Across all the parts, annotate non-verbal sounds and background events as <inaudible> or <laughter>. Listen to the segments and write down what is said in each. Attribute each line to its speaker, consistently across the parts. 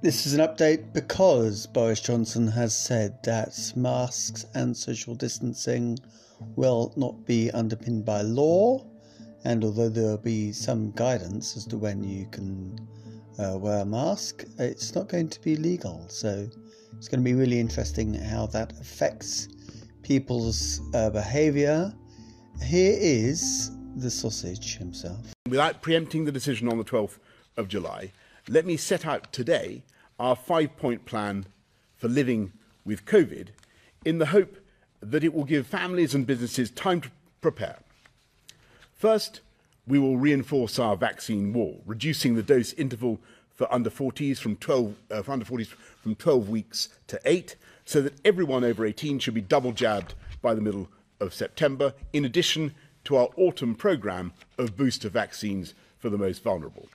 Speaker 1: This is an update because Boris Johnson has said that masks and social distancing will not be underpinned by law, and although there will be some guidance as to when you can uh, wear a mask, it's not going to be legal. So it's going to be really interesting how that affects people's uh, behaviour. Here is the sausage himself.
Speaker 2: Without preempting the decision on the 12th of July, let me set out today our five point plan for living with COVID in the hope that it will give families and businesses time to prepare. First, we will reinforce our vaccine wall, reducing the dose interval for under 40s from 12 uh, for under 40s from 12 weeks to 8 so that everyone over 18 should be double jabbed by the middle of September in addition to our autumn program of booster vaccines for the most vulnerable.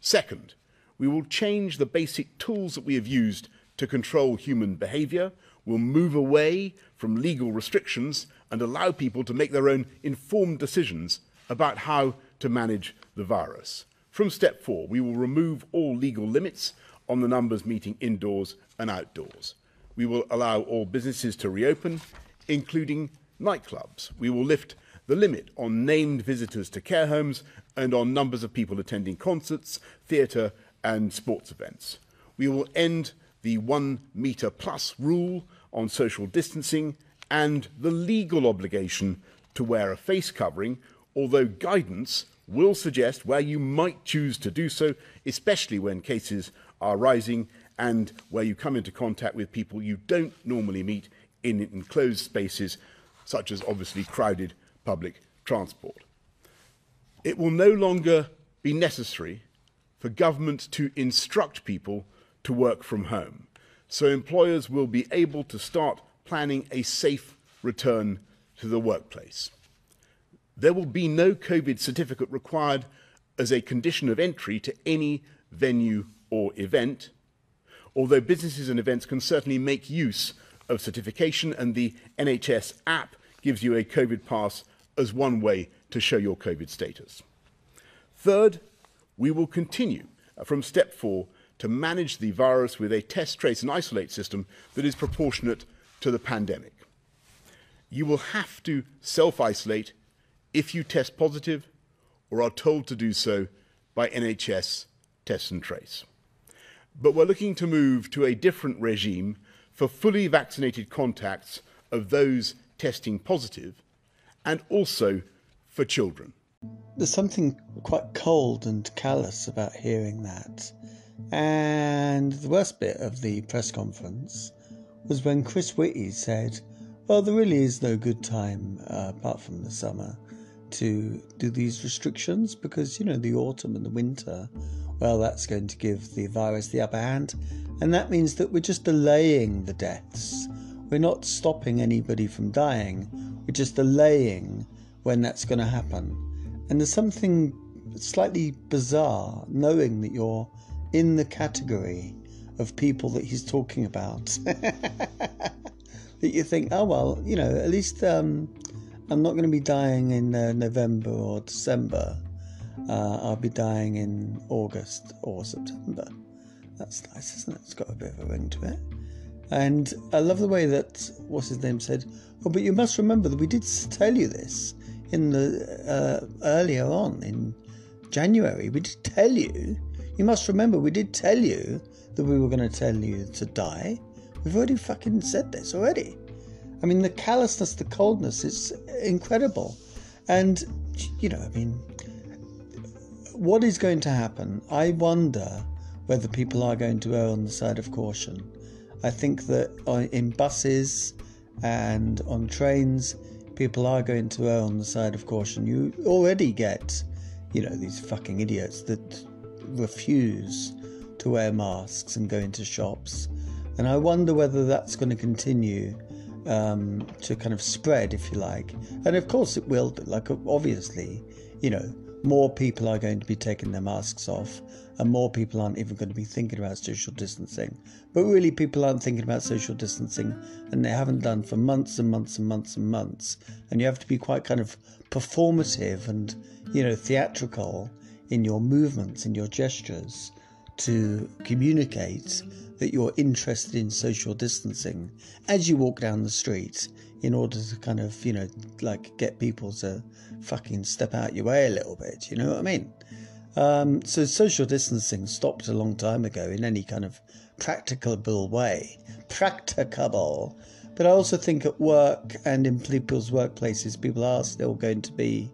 Speaker 2: Second, we will change the basic tools that we have used to control human behavior. We'll move away from legal restrictions and allow people to make their own informed decisions about how to manage the virus. From step four, we will remove all legal limits on the numbers meeting indoors and outdoors. We will allow all businesses to reopen, including nightclubs. We will lift the limit on named visitors to care homes and on numbers of people attending concerts, theatre, and sports events. We will end the one metre plus rule on social distancing and the legal obligation to wear a face covering, although guidance will suggest where you might choose to do so, especially when cases are rising and where you come into contact with people you don't normally meet in enclosed spaces, such as obviously crowded public transport. It will no longer be necessary for government to instruct people to work from home. So employers will be able to start planning a safe return to the workplace. There will be no COVID certificate required as a condition of entry to any venue or event, although businesses and events can certainly make use of certification, and the NHS app gives you a COVID pass as one way to show your COVID status. Third, we will continue uh, from step four to manage the virus with a test, trace, and isolate system that is proportionate to the pandemic. You will have to self isolate if you test positive or are told to do so by NHS Test and Trace. But we're looking to move to a different regime for fully vaccinated contacts of those testing positive and also for children.
Speaker 1: There's something quite cold and callous about hearing that. And the worst bit of the press conference was when Chris Whitty said, Well, there really is no good time, uh, apart from the summer, to do these restrictions because, you know, the autumn and the winter, well, that's going to give the virus the upper hand. And that means that we're just delaying the deaths. We're not stopping anybody from dying, we're just delaying when that's going to happen. And there's something slightly bizarre knowing that you're in the category of people that he's talking about. <laughs> that you think, oh, well, you know, at least um, I'm not going to be dying in uh, November or December. Uh, I'll be dying in August or September. That's nice, isn't it? It's got a bit of a ring to it. And I love the way that, what's his name, said, Oh, but you must remember that we did tell you this in the uh, earlier on in January. We did tell you. You must remember, we did tell you that we were going to tell you to die. We've already fucking said this already. I mean, the callousness, the coldness is incredible. And, you know, I mean, what is going to happen? I wonder whether people are going to err on the side of caution. I think that uh, in buses and on trains, people are going to err on the side of caution. You already get, you know, these fucking idiots that refuse to wear masks and go into shops. And I wonder whether that's going to continue um, to kind of spread, if you like. And of course it will, like, obviously, you know, more people are going to be taking their masks off, and more people aren't even going to be thinking about social distancing. But really, people aren't thinking about social distancing, and they haven't done for months and months and months and months. And you have to be quite kind of performative and, you know, theatrical in your movements, in your gestures, to communicate that you're interested in social distancing as you walk down the street in order to kind of, you know, like get people to fucking step out your way a little bit. You know what I mean? Um, so social distancing stopped a long time ago in any kind of practicable way. Practicable. But I also think at work and in people's workplaces, people are still going to be,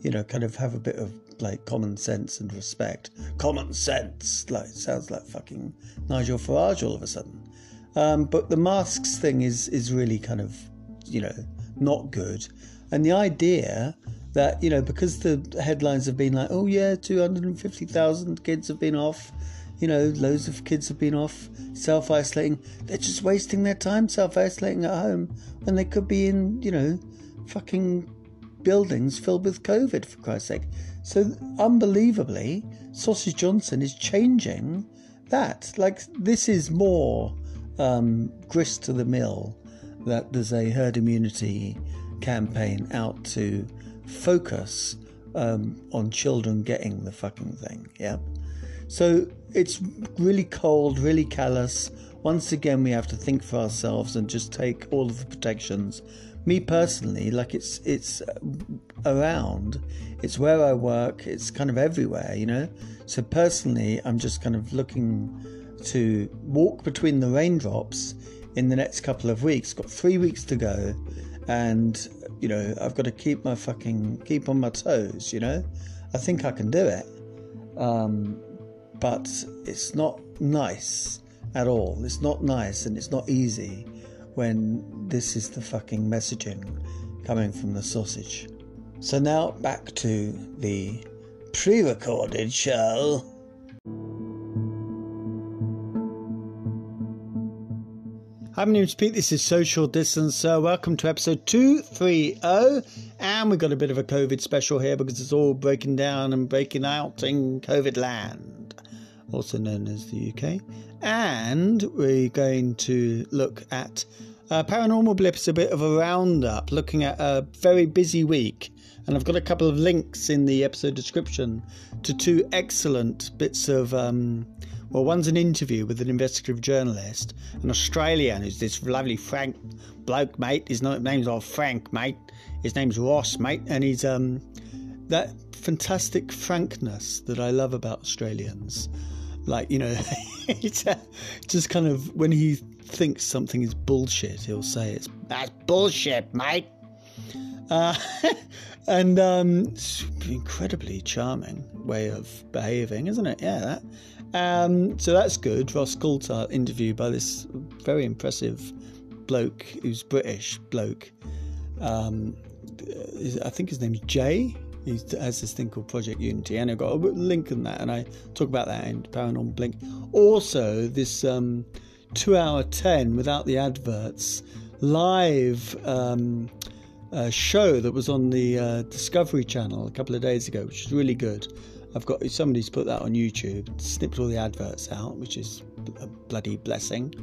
Speaker 1: you know, kind of have a bit of like common sense and respect. Common sense, like sounds like fucking Nigel Farage all of a sudden. Um, but the masks thing is is really kind of, you know, not good. And the idea that you know because the headlines have been like, oh yeah, two hundred and fifty thousand kids have been off. You know, loads of kids have been off self isolating. They're just wasting their time self isolating at home when they could be in, you know, fucking buildings filled with COVID, for Christ's sake. So, unbelievably, Sausage Johnson is changing that. Like, this is more um, grist to the mill that there's a herd immunity campaign out to focus um, on children getting the fucking thing. Yeah. So it's really cold, really callous. Once again, we have to think for ourselves and just take all of the protections me personally, like it's it's around, it's where I work, it's kind of everywhere, you know. So personally, I'm just kind of looking to walk between the raindrops in the next couple of weeks. Got three weeks to go, and you know I've got to keep my fucking keep on my toes. You know, I think I can do it, um, but it's not nice at all. It's not nice, and it's not easy when this is the fucking messaging coming from the sausage. So now back to the pre recorded show. Hi, my name's Pete. This is Social Distance. So, welcome to episode 230. And we've got a bit of a COVID special here because it's all breaking down and breaking out in COVID land, also known as the UK. And we're going to look at uh, Paranormal Blips, a bit of a roundup, looking at a very busy week. And I've got a couple of links in the episode description to two excellent bits of. Um, well, one's an interview with an investigative journalist, an Australian who's this lovely Frank bloke, mate. His name's all Frank, mate. His name's Ross, mate, and he's um, that fantastic frankness that I love about Australians. Like you know, <laughs> it's just kind of when he thinks something is bullshit, he'll say it's that's bullshit, mate. Uh, <laughs> and um, incredibly charming way of behaving, isn't it? Yeah, that. Um, so that's good. Ross Coulthart interviewed by this very impressive bloke who's British bloke. Um, I think his name's Jay. He has this thing called Project Unity, and I've got a link in that, and I talk about that in Paranormal Blip. Also, this um, two hour 10 without the adverts live um, show that was on the uh, Discovery Channel a couple of days ago, which is really good. I've got somebody's put that on YouTube, snipped all the adverts out, which is a bloody blessing,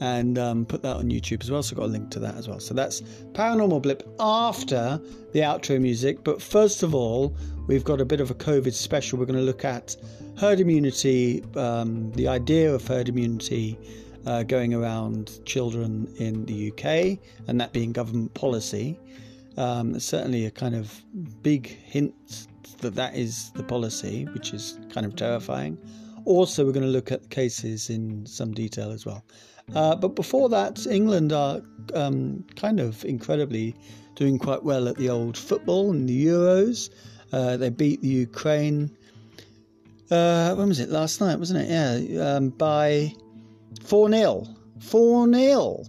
Speaker 1: and um, put that on YouTube as well. So I've got a link to that as well. So that's Paranormal Blip after the outro music. But first of all, we've got a bit of a COVID special. We're going to look at herd immunity, um, the idea of herd immunity uh, going around children in the UK, and that being government policy. Um, certainly a kind of big hint that that is the policy, which is kind of terrifying. Also, we're going to look at the cases in some detail as well. Uh, but before that, England are um, kind of incredibly doing quite well at the old football and the Euros. Uh, they beat the Ukraine. Uh, when was it? Last night, wasn't it? Yeah, um, by 4 0. 4 0.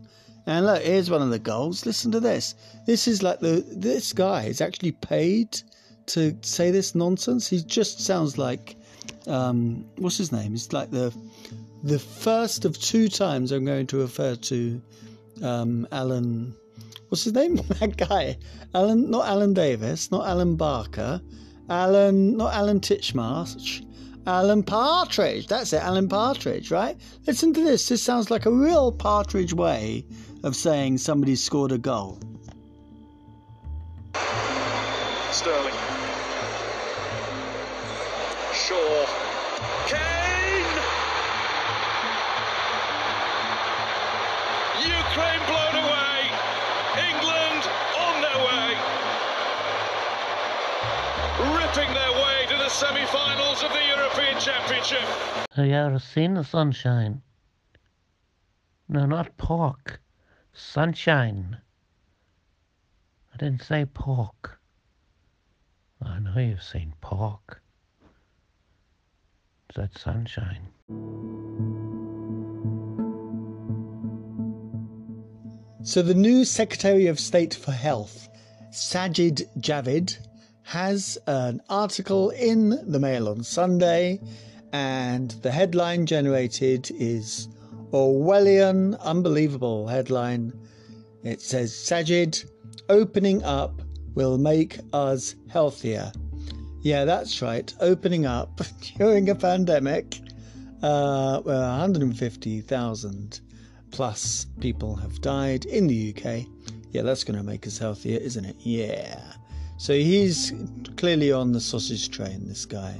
Speaker 1: And look, here's one of the goals. Listen to this. This is like the this guy is actually paid to say this nonsense. He just sounds like um, what's his name? It's like the the first of two times I'm going to refer to um, Alan. What's his name? <laughs> that guy. Alan, not Alan Davies, not Alan Barker, Alan, not Alan Titchmarsh, Alan Partridge. That's it, Alan Partridge, right? Listen to this. This sounds like a real Partridge way of saying somebody scored a goal.
Speaker 3: Sterling. Shaw. Kane! Ukraine blown away. England on their way. Ripping their way to the semi finals of the European Championship.
Speaker 4: Have you ever seen the sunshine? No, not pork. Sunshine. I didn't say pork. I know you've seen Park. It's that sunshine.
Speaker 1: So, the new Secretary of State for Health, Sajid Javid, has an article in the Mail on Sunday, and the headline generated is Orwellian, unbelievable headline. It says Sajid, opening up will make us healthier. Yeah, that's right. Opening up <laughs> during a pandemic, uh, where 150,000 plus people have died in the UK. Yeah, that's going to make us healthier, isn't it? Yeah. So he's clearly on the sausage train, this guy.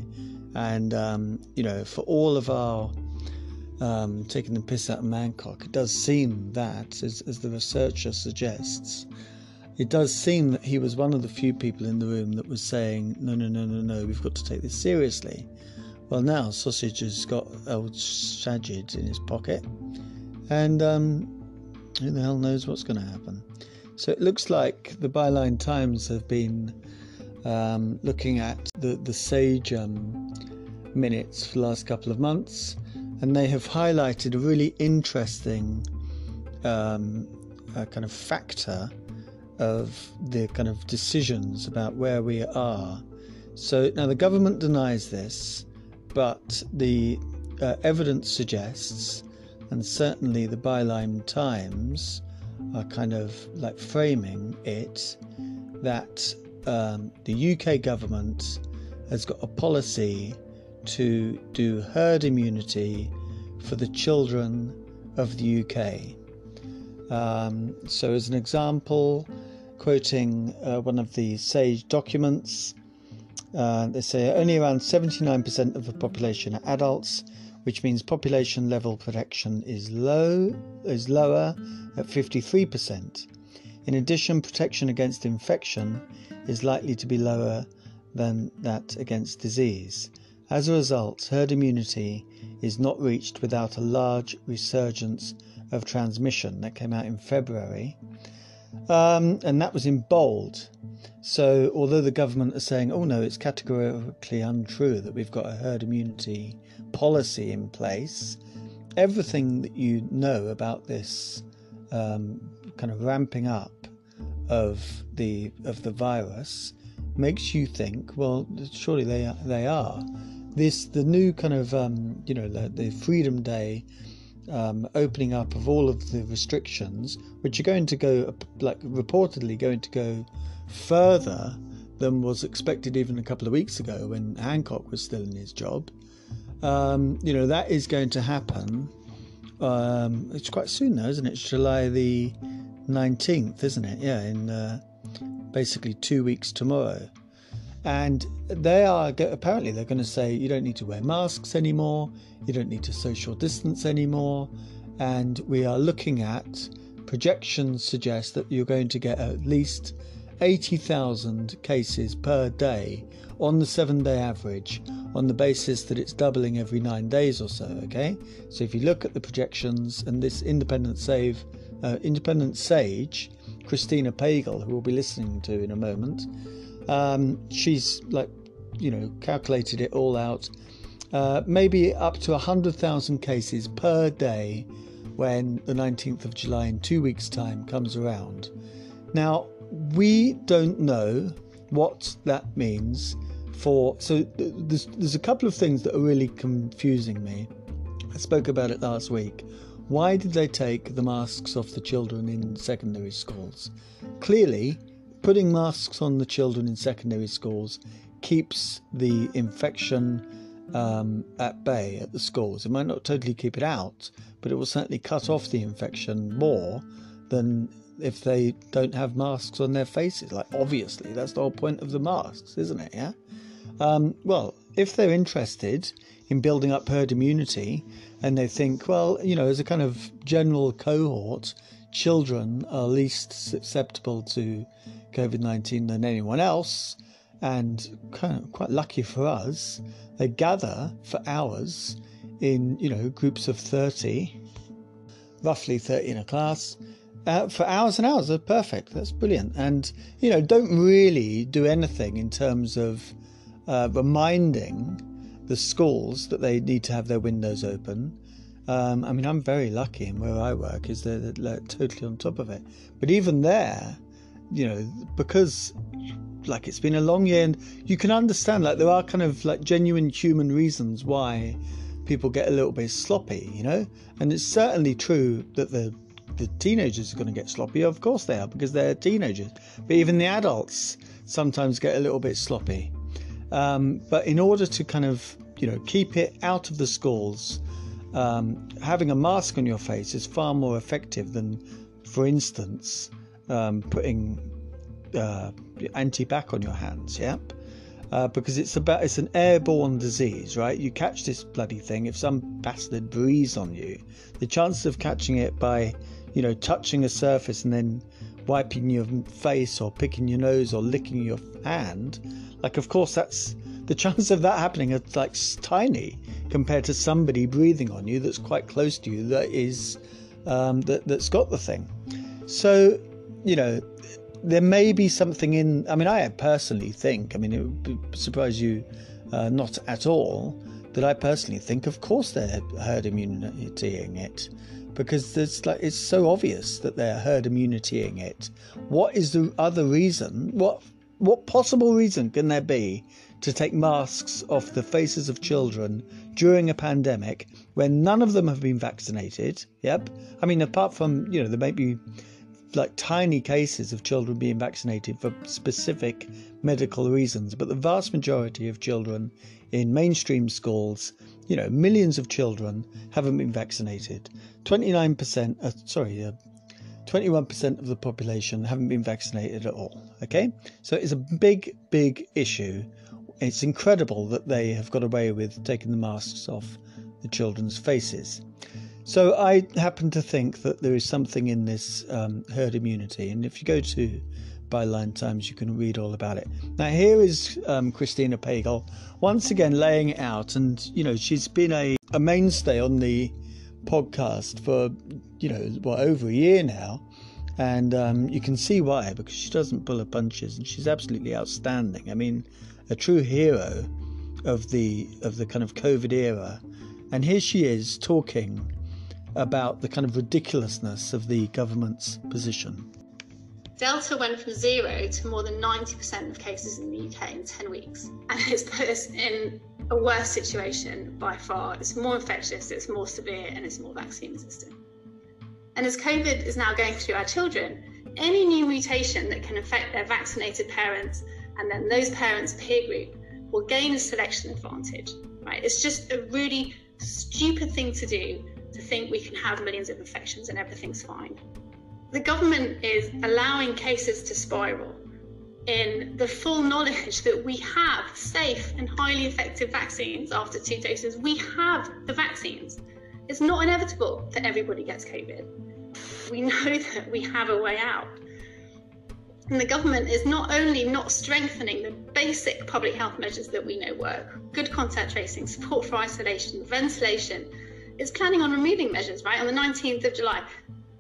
Speaker 1: And, um, you know, for all of our um, taking the piss out of Mancock, it does seem that, as, as the researcher suggests, it does seem that he was one of the few people in the room that was saying, no, no, no, no, no, we've got to take this seriously. Well, now Sausage has got old Sajid in his pocket, and um, who the hell knows what's going to happen. So it looks like the Byline Times have been um, looking at the, the Sage um, minutes for the last couple of months, and they have highlighted a really interesting uh, kind of factor of the kind of decisions about where we are. So now the government denies this, but the uh, evidence suggests, and certainly the Byline Times are kind of like framing it, that um, the UK government has got a policy to do herd immunity for the children of the UK. Um, so, as an example, quoting uh, one of the SAGE documents, uh, they say only around 79% of the population are adults, which means population level protection is low, is lower at 53%. In addition, protection against infection is likely to be lower than that against disease. As a result, herd immunity is not reached without a large resurgence of transmission that came out in February. Um, and that was in bold. So, although the government are saying, oh no, it's categorically untrue that we've got a herd immunity policy in place, everything that you know about this um, kind of ramping up of the of the virus makes you think, well, surely they they are. This the new kind of um, you know the, the Freedom Day um, opening up of all of the restrictions, which are going to go like reportedly going to go further than was expected even a couple of weeks ago when Hancock was still in his job. Um, you know that is going to happen. Um, it's quite soon now, isn't it? It's July the nineteenth, isn't it? Yeah, in uh, basically two weeks tomorrow. And they are apparently they're going to say you don't need to wear masks anymore, you don't need to social distance anymore, and we are looking at projections suggest that you're going to get at least 80,000 cases per day on the seven day average on the basis that it's doubling every nine days or so. Okay, so if you look at the projections and this independent save, uh, independent sage, Christina Pagel, who we'll be listening to in a moment, um, she's like, you know, calculated it all out. Uh, maybe up to 100,000 cases per day when the 19th of July in two weeks' time comes around. Now, we don't know what that means for. So, there's, there's a couple of things that are really confusing me. I spoke about it last week. Why did they take the masks off the children in secondary schools? Clearly, putting masks on the children in secondary schools keeps the infection um, at bay at the schools. It might not totally keep it out, but it will certainly cut off the infection more than if they don't have masks on their faces. Like, obviously, that's the whole point of the masks, isn't it? Yeah. Um, well, if they're interested in building up herd immunity and they think, well, you know, as a kind of general cohort, children are least susceptible to COVID 19 than anyone else. And kind of quite lucky for us, they gather for hours in you know groups of thirty, roughly thirty in a class, uh, for hours and hours. They're perfect. That's brilliant. And you know don't really do anything in terms of uh, reminding the schools that they need to have their windows open. Um, I mean, I'm very lucky in where I work is they're, they're totally on top of it. But even there, you know, because like it's been a long year, and you can understand like there are kind of like genuine human reasons why people get a little bit sloppy, you know, and it's certainly true that the the teenagers are going to get sloppy. Of course they are because they're teenagers. But even the adults sometimes get a little bit sloppy. Um, but in order to kind of you know keep it out of the schools, um, having a mask on your face is far more effective than, for instance, um, putting uh, antibac on your hands. Yep. Uh, because it's about it's an airborne disease, right? You catch this bloody thing if some bastard breathes on you. The chances of catching it by, you know, touching a surface and then wiping your face or picking your nose or licking your hand, like of course that's the chance of that happening are like tiny compared to somebody breathing on you that's quite close to you that is um, that that's got the thing. So, you know, there may be something in. I mean, I personally think. I mean, it would surprise you uh, not at all that I personally think. Of course, they're herd immunitying it because it's like it's so obvious that they're herd immunitying it. What is the other reason? What what possible reason can there be to take masks off the faces of children during a pandemic when none of them have been vaccinated? Yep. I mean, apart from you know, there may be like tiny cases of children being vaccinated for specific medical reasons, but the vast majority of children in mainstream schools, you know, millions of children haven't been vaccinated. 29%, uh, sorry, uh, 21% of the population haven't been vaccinated at all. Okay, so it's a big, big issue. It's incredible that they have got away with taking the masks off the children's faces. So I happen to think that there is something in this um, herd immunity, and if you go to Byline Times, you can read all about it. Now here is um, Christina Pagel once again laying it out, and you know she's been a, a mainstay on the podcast for you know what over a year now, and um, you can see why because she doesn't pull her punches, and she's absolutely outstanding. I mean, a true hero of the of the kind of COVID era, and here she is talking about the kind of ridiculousness of the government's position.
Speaker 5: Delta went from zero to more than 90% of cases in the UK in 10 weeks. And it's put us in a worse situation by far. It's more infectious, it's more severe, and it's more vaccine resistant. And as COVID is now going through our children, any new mutation that can affect their vaccinated parents and then those parents' peer group will gain a selection advantage. Right? It's just a really stupid thing to do to think we can have millions of infections and everything's fine. The government is allowing cases to spiral in the full knowledge that we have safe and highly effective vaccines after two doses. We have the vaccines. It's not inevitable that everybody gets COVID. We know <laughs> that we have a way out. And the government is not only not strengthening the basic public health measures that we know work good contact tracing, support for isolation, ventilation, is planning on removing measures, right? On the 19th of July,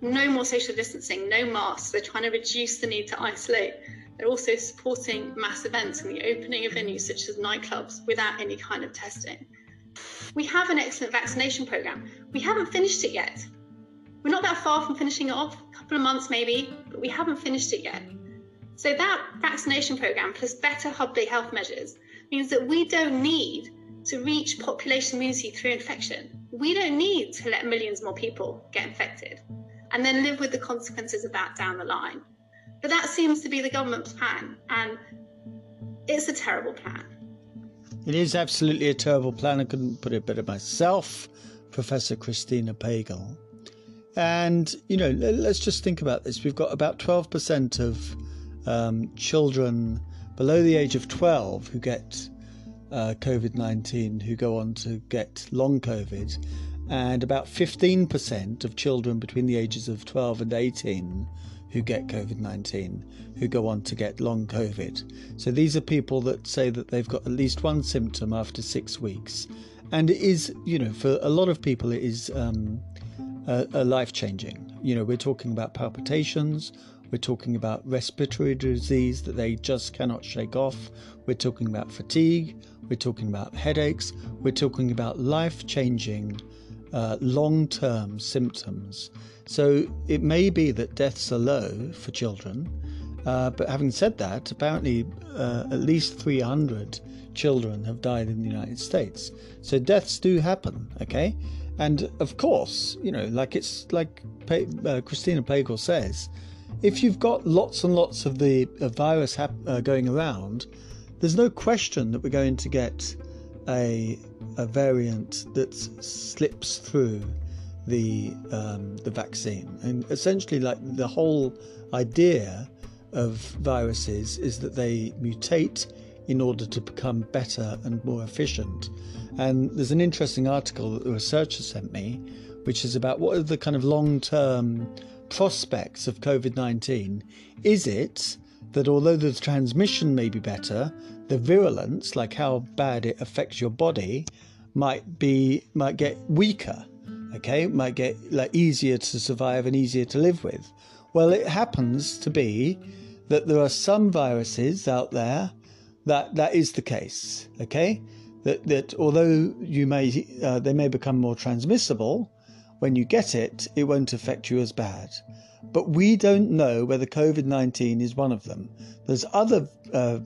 Speaker 5: no more social distancing, no masks. They're trying to reduce the need to isolate. They're also supporting mass events and the opening of venues such as nightclubs without any kind of testing. We have an excellent vaccination program. We haven't finished it yet. We're not that far from finishing it off, a couple of months maybe, but we haven't finished it yet. So that vaccination program plus better public health measures means that we don't need to reach population immunity through infection. We don't need to let millions more people get infected and then live with the consequences of that down the line. But that seems to be the government's plan, and it's a terrible plan.
Speaker 1: It is absolutely a terrible plan. I couldn't put it better myself, Professor Christina Pagel. And, you know, let's just think about this. We've got about 12% of um, children below the age of 12 who get uh, COVID 19 who go on to get long COVID, and about 15% of children between the ages of 12 and 18 who get COVID 19 who go on to get long COVID. So these are people that say that they've got at least one symptom after six weeks. And it is, you know, for a lot of people, it is um, a, a life changing. You know, we're talking about palpitations, we're talking about respiratory disease that they just cannot shake off, we're talking about fatigue, we're talking about headaches, we're talking about life changing, uh, long term symptoms. So it may be that deaths are low for children, uh, but having said that, apparently uh, at least 300 children have died in the United States. So deaths do happen, okay? And of course, you know, like it's like uh, Christina Pagel says, if you've got lots and lots of the virus hap- uh, going around, there's no question that we're going to get a, a variant that slips through the um, the vaccine. And essentially, like the whole idea of viruses is that they mutate in order to become better and more efficient. And there's an interesting article that the researcher sent me, which is about what are the kind of long term prospects of COVID 19. Is it that although the transmission may be better, the virulence, like how bad it affects your body, might be might get weaker. Okay, might get like easier to survive and easier to live with. Well, it happens to be that there are some viruses out there that that is the case. Okay, that that although you may uh, they may become more transmissible, when you get it, it won't affect you as bad. But we don't know whether COVID 19 is one of them. There's other uh,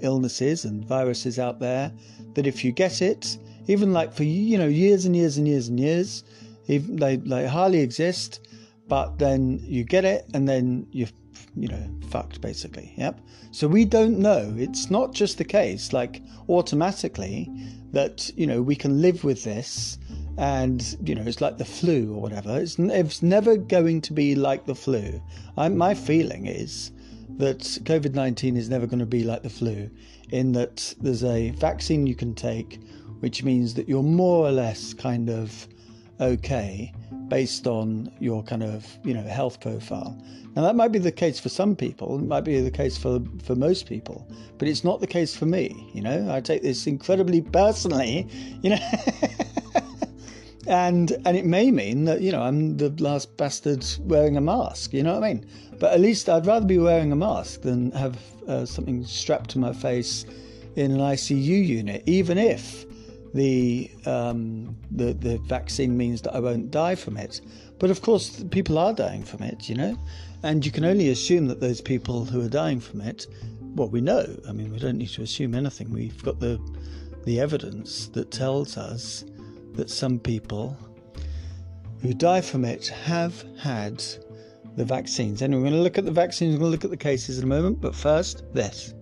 Speaker 1: illnesses and viruses out there that if you get it, even like for you know years and years and years and years, even they, they hardly exist, but then you get it and then you you know fucked basically. Yep. So we don't know. It's not just the case like automatically that you know we can live with this and you know it's like the flu or whatever. It's, it's never going to be like the flu. I, my feeling is that COVID 19 is never going to be like the flu, in that there's a vaccine you can take, which means that you're more or less kind of okay based on your kind of you know health profile. Now that might be the case for some people, it might be the case for for most people, but it's not the case for me. You know, I take this incredibly personally. You know. <laughs> and and it may mean that you know I'm the last bastard wearing a mask. You know what I mean? But at least I'd rather be wearing a mask than have uh, something strapped to my face in an ICU unit, even if the um, the the vaccine means that I won't die from it. But of course, people are dying from it. You know, and you can only assume that those people who are dying from it. Well, we know. I mean, we don't need to assume anything. We've got the the evidence that tells us that some people who die from it have had the vaccines. Anyway, we're going to look at the vaccines, we're going to look at the cases in a moment, but first, this.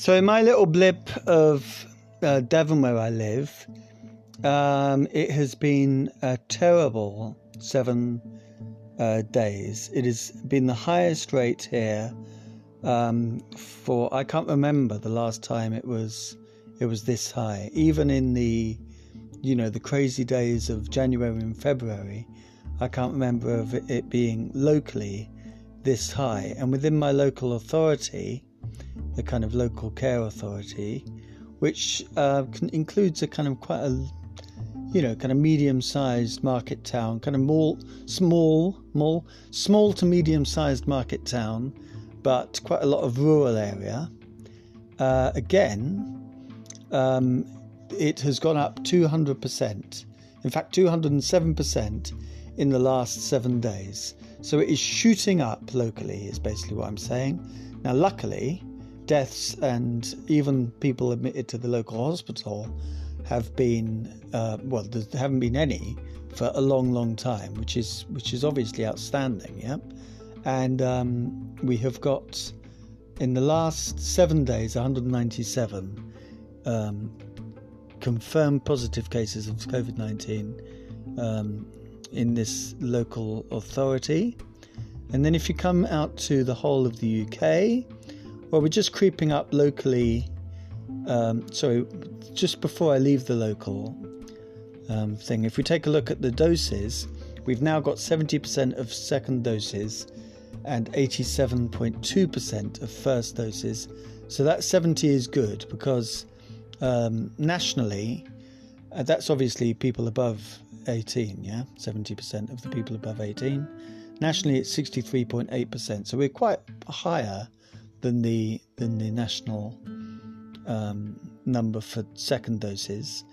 Speaker 1: So, in my little blip of uh, Devon, where I live, um, it has been a terrible seven uh, days. It has been the highest rate here um, for I can't remember the last time it was it was this high. Even in the you know the crazy days of January and February, I can't remember of it being locally this high. And within my local authority, the kind of local care authority, which uh, includes a kind of quite a you know kind of medium-sized market town, kind of more small, small, small to medium-sized market town, but quite a lot of rural area. Uh, again, um, it has gone up 200%. In fact, 207% in the last seven days. So it is shooting up locally, is basically what I'm saying. Now, luckily, deaths and even people admitted to the local hospital have been uh, well, there haven't been any for a long, long time, which is which is obviously outstanding. Yeah, and um, we have got in the last seven days 197 um, confirmed positive cases of COVID 19 um, in this local authority. And then if you come out to the whole of the UK, well, we're just creeping up locally. Um, sorry, just before I leave the local um, thing, if we take a look at the doses, we've now got 70% of second doses and 87.2% of first doses. So that 70 is good because um, nationally, uh, that's obviously people above 18, yeah? 70% of the people above 18. Nationally, it's 63.8%. So we're quite higher than the than the national um, number for second doses.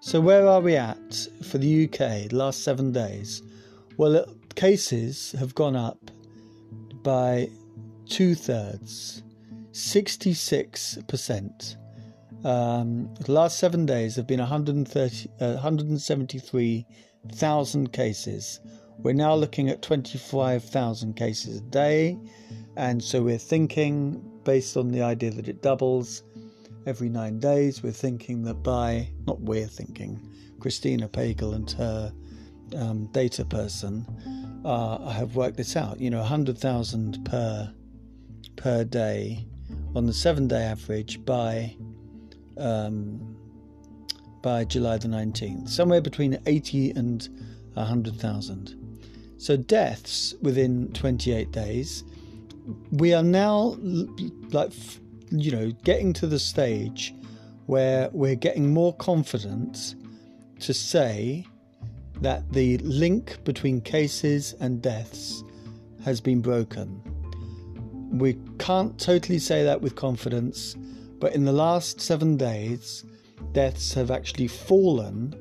Speaker 1: So where are we at for the UK? The last seven days. Well, cases have gone up by two thirds, 66%. Um, the last seven days have been 130, uh, 173,000 cases. We're now looking at 25,000 cases a day, and so we're thinking, based on the idea that it doubles every nine days, we're thinking that by, not we're thinking, Christina Pagel and her um, data person uh, have worked this out. You know, 100,000 per per day on the seven day average by um, by July the 19th, somewhere between 80 and 100,000. So deaths within 28 days. We are now like you know getting to the stage where we're getting more confident to say that the link between cases and deaths has been broken. We can't totally say that with confidence but in the last seven days, deaths have actually fallen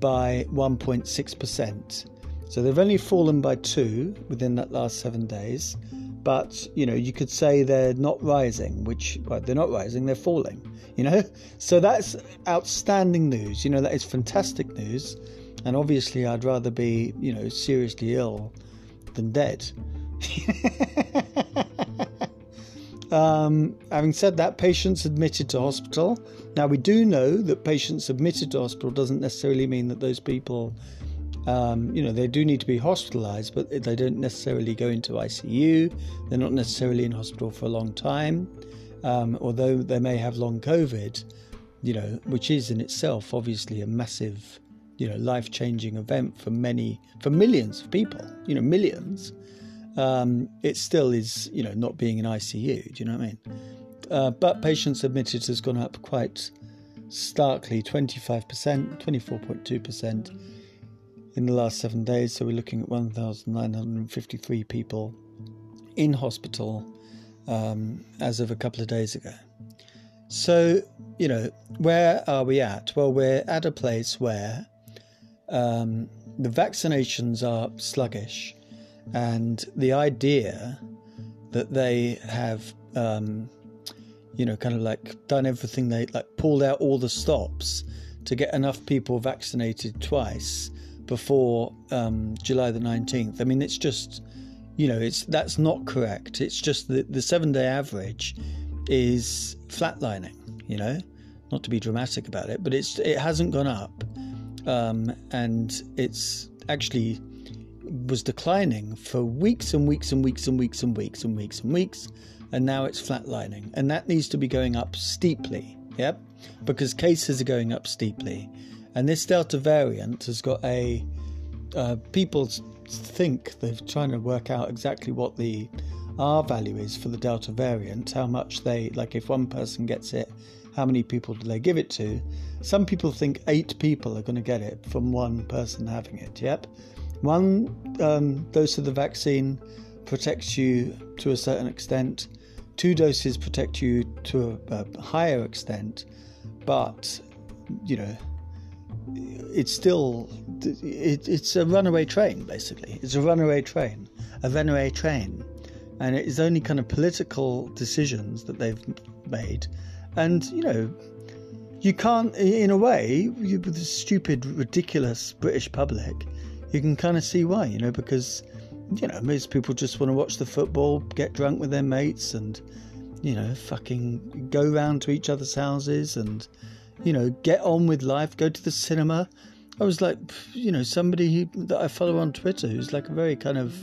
Speaker 1: by 1.6%. So they've only fallen by two within that last seven days. But, you know, you could say they're not rising, which, well, they're not rising, they're falling, <laughs> you know? So that's outstanding news. You know, that is fantastic news. And obviously, I'd rather be, you know, seriously ill than dead. <laughs> Um, having said that, patients admitted to hospital. Now, we do know that patients admitted to hospital doesn't necessarily mean that those people, um, you know, they do need to be hospitalized, but they don't necessarily go into ICU. They're not necessarily in hospital for a long time, um, although they may have long COVID, you know, which is in itself obviously a massive, you know, life changing event for many, for millions of people, you know, millions um, it still is, you know, not being in ICU. Do you know what I mean? Uh, but patients admitted has gone up quite starkly 25%, 24.2% in the last seven days. So we're looking at 1,953 people in hospital um, as of a couple of days ago. So, you know, where are we at? Well, we're at a place where um, the vaccinations are sluggish and the idea that they have um, you know kind of like done everything they like pulled out all the stops to get enough people vaccinated twice before um, July the 19th I mean it's just you know it's that's not correct. It's just that the seven day average is flatlining. You know, not to be dramatic about it, but it's it hasn't gone up, um, and it's actually was declining for weeks and weeks and weeks and weeks and weeks and weeks and weeks, and now it's flatlining, and that needs to be going up steeply. Yep, because cases are going up steeply, and this Delta variant has got a uh, people think they're trying to work out exactly what the R value is for the Delta variant, how much they like if one person gets it, how many people do they give it to? Some people think eight people are going to get it from one person having it. Yep. One um, dose of the vaccine protects you to a certain extent, two doses protect you to a, a higher extent, but you know, it's still it, it's a runaway train basically. It's a runaway train a runaway train. And it is only kind of political decisions that they've made. And you know you can't in a way you, with the stupid ridiculous british public you can kind of see why you know because you know most people just want to watch the football get drunk with their mates and you know fucking go round to each other's houses and you know get on with life go to the cinema i was like you know somebody that i follow on twitter who's like a very kind of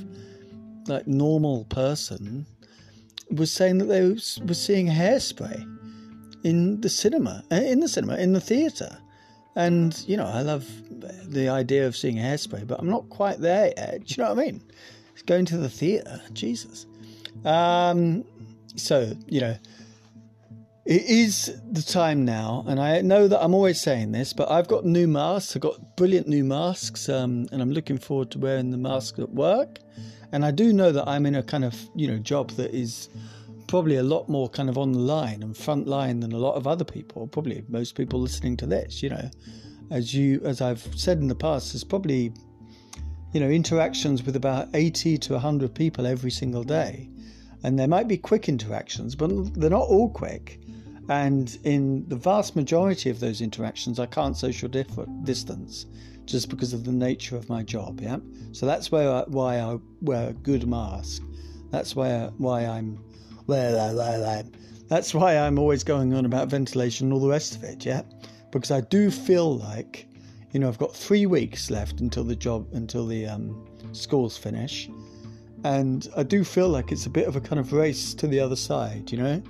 Speaker 1: like normal person was saying that they were seeing hairspray in the cinema, uh, in the cinema, in the theatre. And, you know, I love the idea of seeing hairspray, but I'm not quite there yet. Do you know what I mean? Going to the theatre, Jesus. Um, so, you know, it is the time now, and I know that I'm always saying this, but I've got new masks. I've got brilliant new masks, um, and I'm looking forward to wearing the mask at work. And I do know that I'm in a kind of, you know, job that is probably a lot more kind of on the line and front line than a lot of other people, probably most people listening to this, you know. As you as I've said in the past, there's probably you know, interactions with about 80 to 100 people every single day. And there might be quick interactions, but they're not all quick. And in the vast majority of those interactions, I can't social distance just because of the nature of my job. Yeah, so that's where I, why I wear a good mask. That's why why I'm where. That's why I'm always going on about ventilation and all the rest of it. Yeah, because I do feel like you know I've got three weeks left until the job until the um, schools finish, and I do feel like it's a bit of a kind of race to the other side. You know,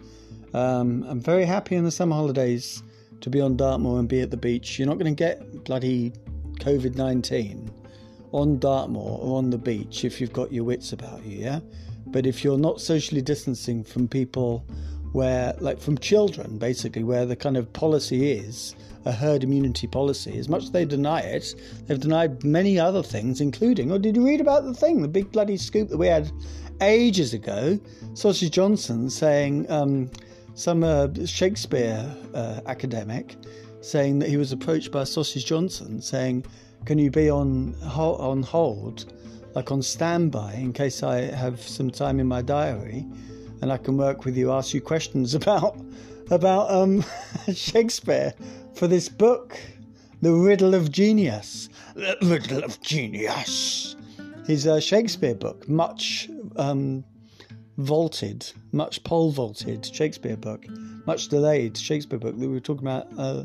Speaker 1: um, I'm very happy in the summer holidays to be on Dartmoor and be at the beach. You're not going to get bloody COVID 19 on Dartmoor or on the beach if you've got your wits about you, yeah? But if you're not socially distancing from people where, like from children, basically, where the kind of policy is a herd immunity policy, as much as they deny it, they've denied many other things, including, or oh, did you read about the thing, the big bloody scoop that we had ages ago? Sausage Johnson saying, um, some uh, Shakespeare uh, academic saying that he was approached by Sausage Johnson saying, "Can you be on on hold, like on standby, in case I have some time in my diary, and I can work with you, ask you questions <laughs> about about um, <laughs> Shakespeare for this book, The Riddle of Genius, The Riddle of Genius." His uh, Shakespeare book, much um, vaulted, much pole vaulted Shakespeare book, much delayed Shakespeare book that we were talking about uh,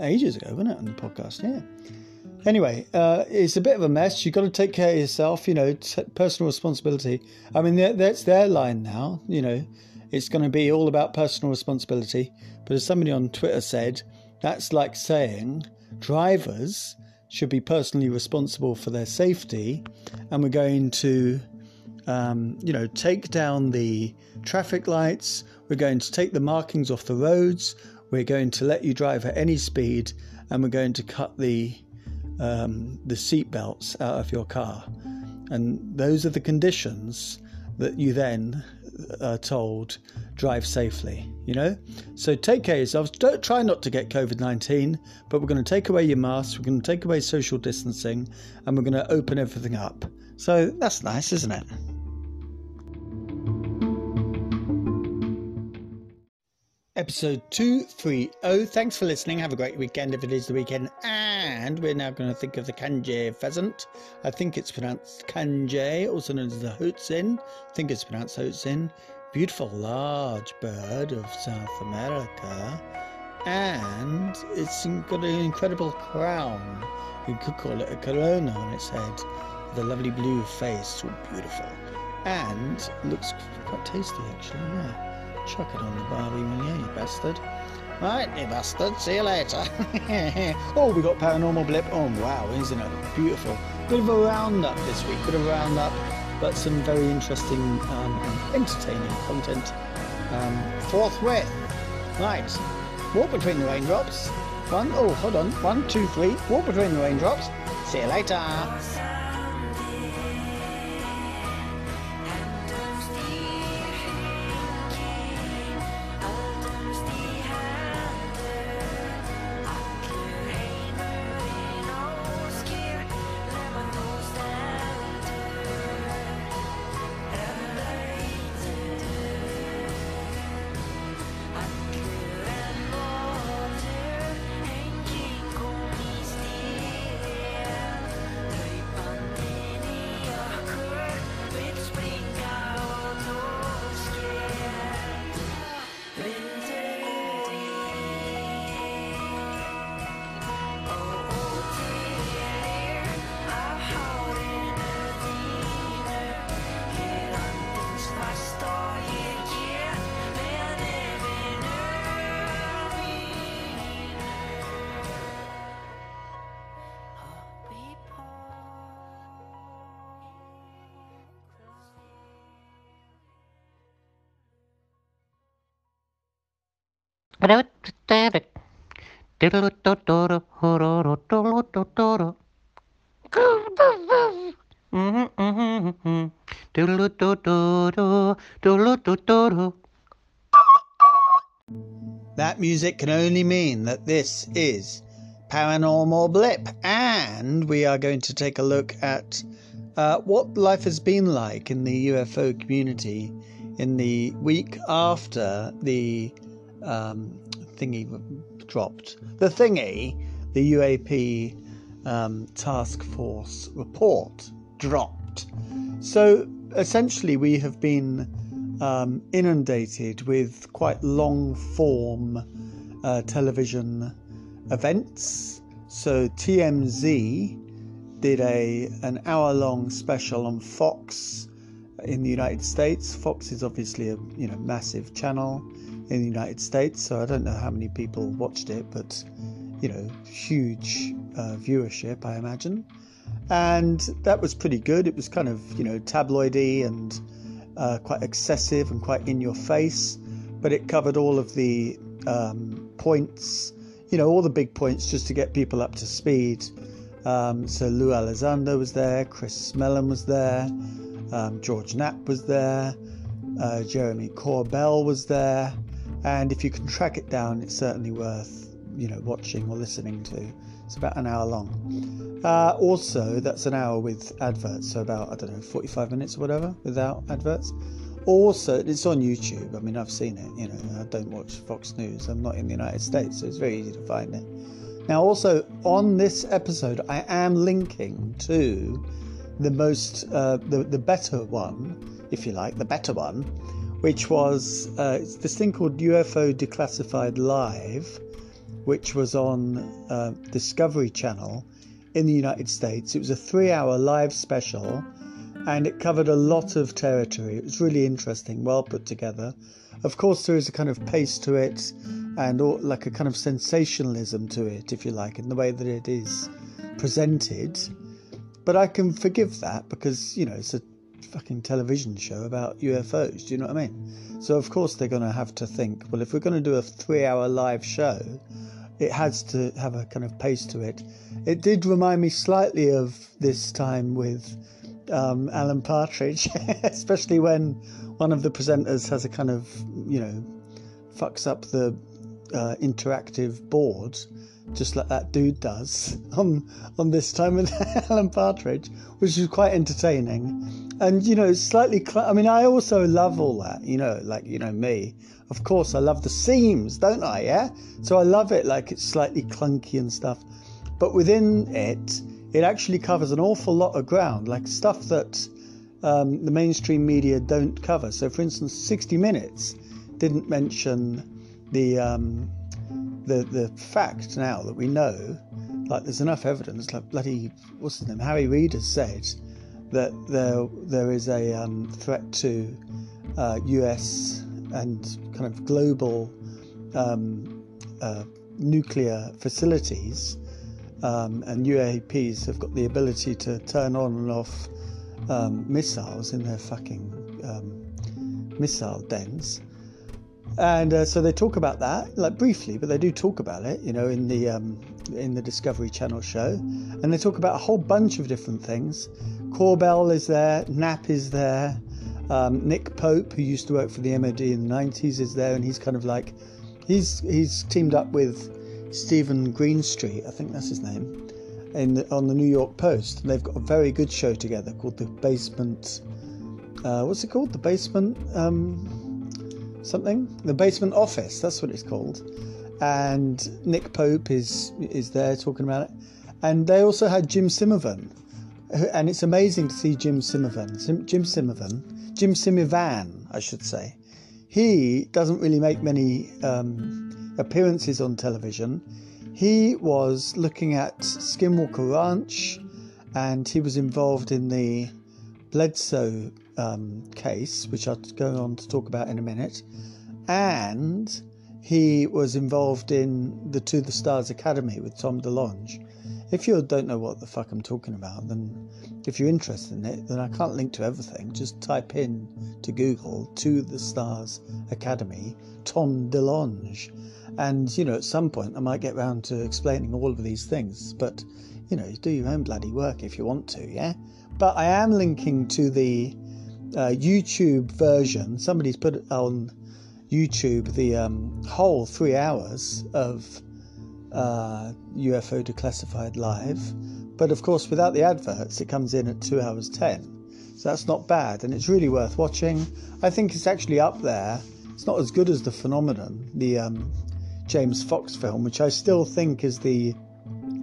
Speaker 1: ages ago, wasn't it, on the podcast? Yeah. Anyway, uh, it's a bit of a mess. You've got to take care of yourself, you know, t- personal responsibility. I mean, that's their line now, you know, it's going to be all about personal responsibility. But as somebody on Twitter said, that's like saying drivers should be personally responsible for their safety, and we're going to, um, you know, take down the traffic lights, we're going to take the markings off the roads, we're going to let you drive at any speed, and we're going to cut the um, the seat belts out of your car. And those are the conditions that you then are told drive safely. You know, so take care of yourselves. Don't try not to get COVID nineteen, but we're going to take away your masks. We're going to take away social distancing, and we're going to open everything up. So that's nice, isn't it? Episode 230. Thanks for listening. Have a great weekend if it is the weekend. And we're now going to think of the Canje pheasant. I think it's pronounced Canje, also known as the Hoatzin. I think it's pronounced Hoatzin. beautiful large bird of South America, and it's got an incredible crown. You could call it a corona on its head, with a lovely blue face, so beautiful, and looks quite tasty actually. Yeah, chuck it on the barbie, will you, bastard? Right, you bastard. See you later. <laughs> oh, we got paranormal blip. Oh, wow, isn't it beautiful? Bit of a roundup this week. Bit of a roundup, but some very interesting um, and entertaining content um, forthwith. Right, walk between the raindrops. One, oh, hold on. One, two, three. Walk between the raindrops. See you later. That music can only mean that this is Paranormal Blip, and we are going to take a look at uh, what life has been like in the UFO community in the week after the um, thingy dropped. The thingy, the UAP um, task force report dropped. So essentially, we have been um, inundated with quite long form uh, television events. So TMZ did a an hour long special on Fox in the United States. Fox is obviously a you know massive channel in the United States, so I don't know how many people watched it, but you know, huge uh, viewership, I imagine. And that was pretty good. It was kind of you know tabloidy and uh, quite excessive and quite in your face, but it covered all of the um, points, you know, all the big points just to get people up to speed. Um, so Lou Elizondo was there, Chris Mellon was there, um, George Knapp was there, uh, Jeremy Corbell was there, and if you can track it down, it's certainly worth you know watching or listening to. It's about an hour long. Uh, also, that's an hour with adverts, so about I don't know, 45 minutes or whatever without adverts. Also, it's on YouTube. I mean, I've seen it. You know, I don't watch Fox News. I'm not in the United States, so it's very easy to find it. Now, also on this episode, I am linking to the most, uh, the the better one, if you like, the better one, which was uh, this thing called UFO Declassified Live, which was on uh, Discovery Channel in the United States. It was a three-hour live special, and it covered a lot of territory. It was really interesting, well put together. Of course, there is a kind of pace to it, and all, like a kind of sensationalism to it, if you like, in the way that it is presented. But I can forgive that because you know it's a fucking television show about UFOs. Do you know what I mean? So of course they're going to have to think. Well, if we're going to do a three-hour live show, it has to have a kind of pace to it. It did remind me slightly of this time with um, Alan Partridge, <laughs> especially when one of the presenters has a kind of you know fucks up the uh, interactive board just like that dude does on on this time with <laughs> Alan Partridge, which is quite entertaining. And you know, slightly. Cl- I mean, I also love all that. You know, like you know me. Of course, I love the seams, don't I? Yeah. So I love it. Like it's slightly clunky and stuff, but within it, it actually covers an awful lot of ground, like stuff that um, the mainstream media don't cover. So, for instance, 60 Minutes didn't mention the um, the the fact now that we know, like there's enough evidence. Like bloody what's his name? Harry Reid has said that there there is a um, threat to uh, U.S. and kind of global um, uh, nuclear facilities, um, and UAPs have got the ability to turn on and off um, missiles in their fucking um, missile dens. And uh, so they talk about that, like briefly, but they do talk about it, you know, in the um, in the Discovery Channel show, and they talk about a whole bunch of different things. Corbell is there, Knapp is there, um, Nick Pope, who used to work for the MOD in the 90s, is there, and he's kind of like, he's he's teamed up with Steven Greenstreet, I think that's his name, in the, on the New York Post. And they've got a very good show together called The Basement. Uh, what's it called? The Basement um, something? The Basement Office. That's what it's called. And Nick Pope is is there talking about it. And they also had Jim Simmervan, and it's amazing to see Jim Simmervan. Jim Simmervan, Jim Semivan, I should say. He doesn't really make many um, appearances on television. He was looking at Skinwalker Ranch, and he was involved in the Bledsoe um, case, which I'll go on to talk about in a minute. And he was involved in the To the Stars Academy with Tom DeLonge. If you don't know what the fuck I'm talking about, then if you're interested in it, then I can't link to everything. Just type in to Google To the Stars Academy, Tom DeLonge. And, you know, at some point I might get round to explaining all of these things. But, you know, do your own bloody work if you want to, yeah? But I am linking to the uh, YouTube version. Somebody's put on YouTube the um, whole three hours of uh, UFO Declassified Live. But of course, without the adverts, it comes in at 2 hours 10. So that's not bad, and it's really worth watching. I think it's actually up there. It's not as good as The Phenomenon, the um, James Fox film, which I still think is the